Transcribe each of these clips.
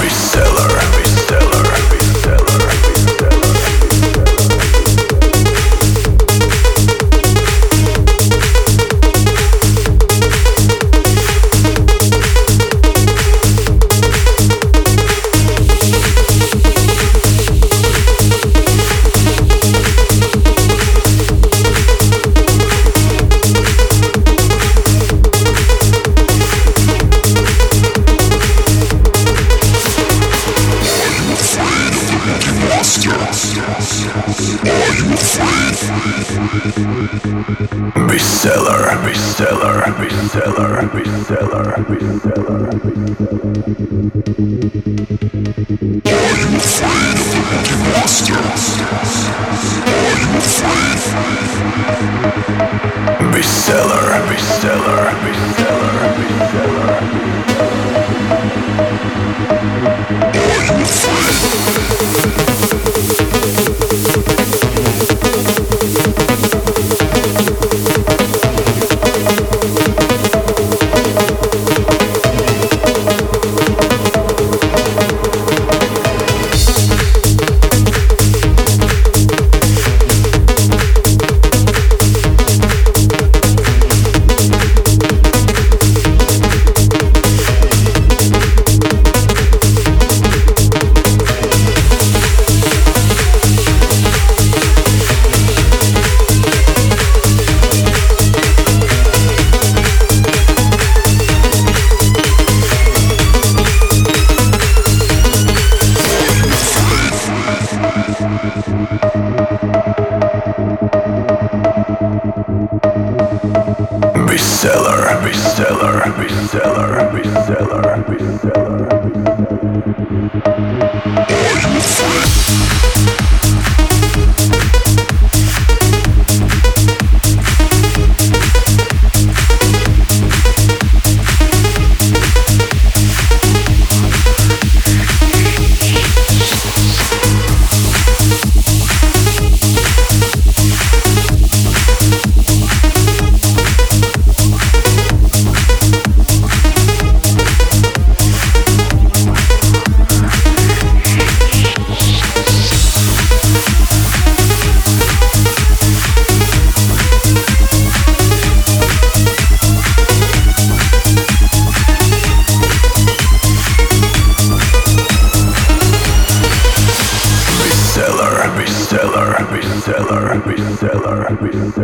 Reseller. Reseller, reseller, reseller, reseller, reseller. bestseller. Are you afraid of the Boogie Monster? Are you afraid? Reseller, reseller, reseller.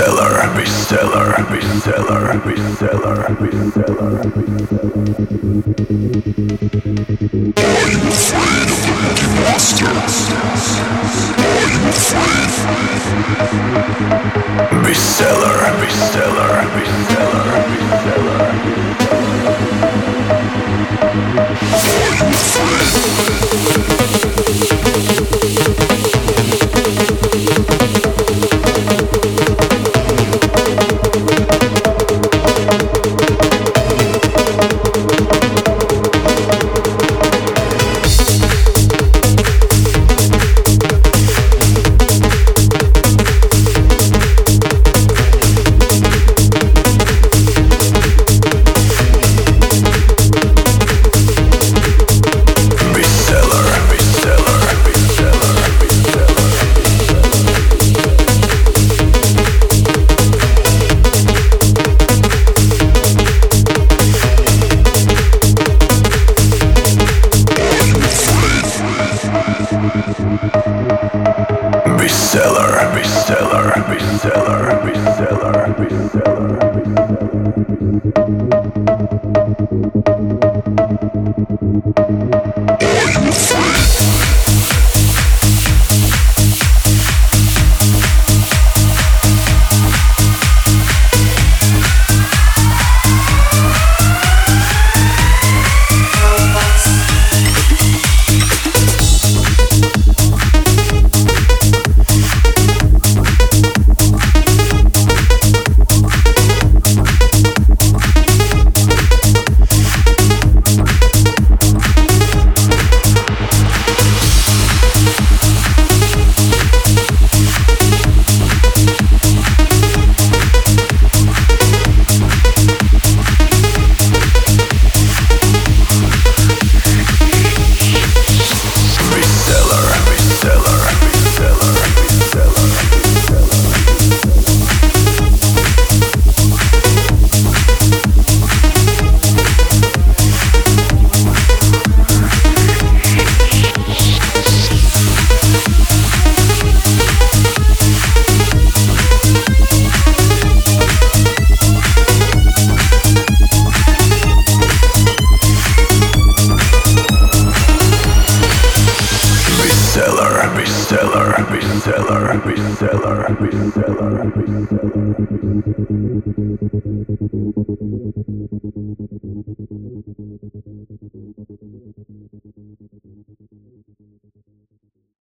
bestseller, seller, bestseller, seller, bestseller, seller. Are you afraid of the Mickey Monster? Are you afraid? Bestseller, bestseller, bestseller. Are you free? reseller, reseller, reseller, reseller.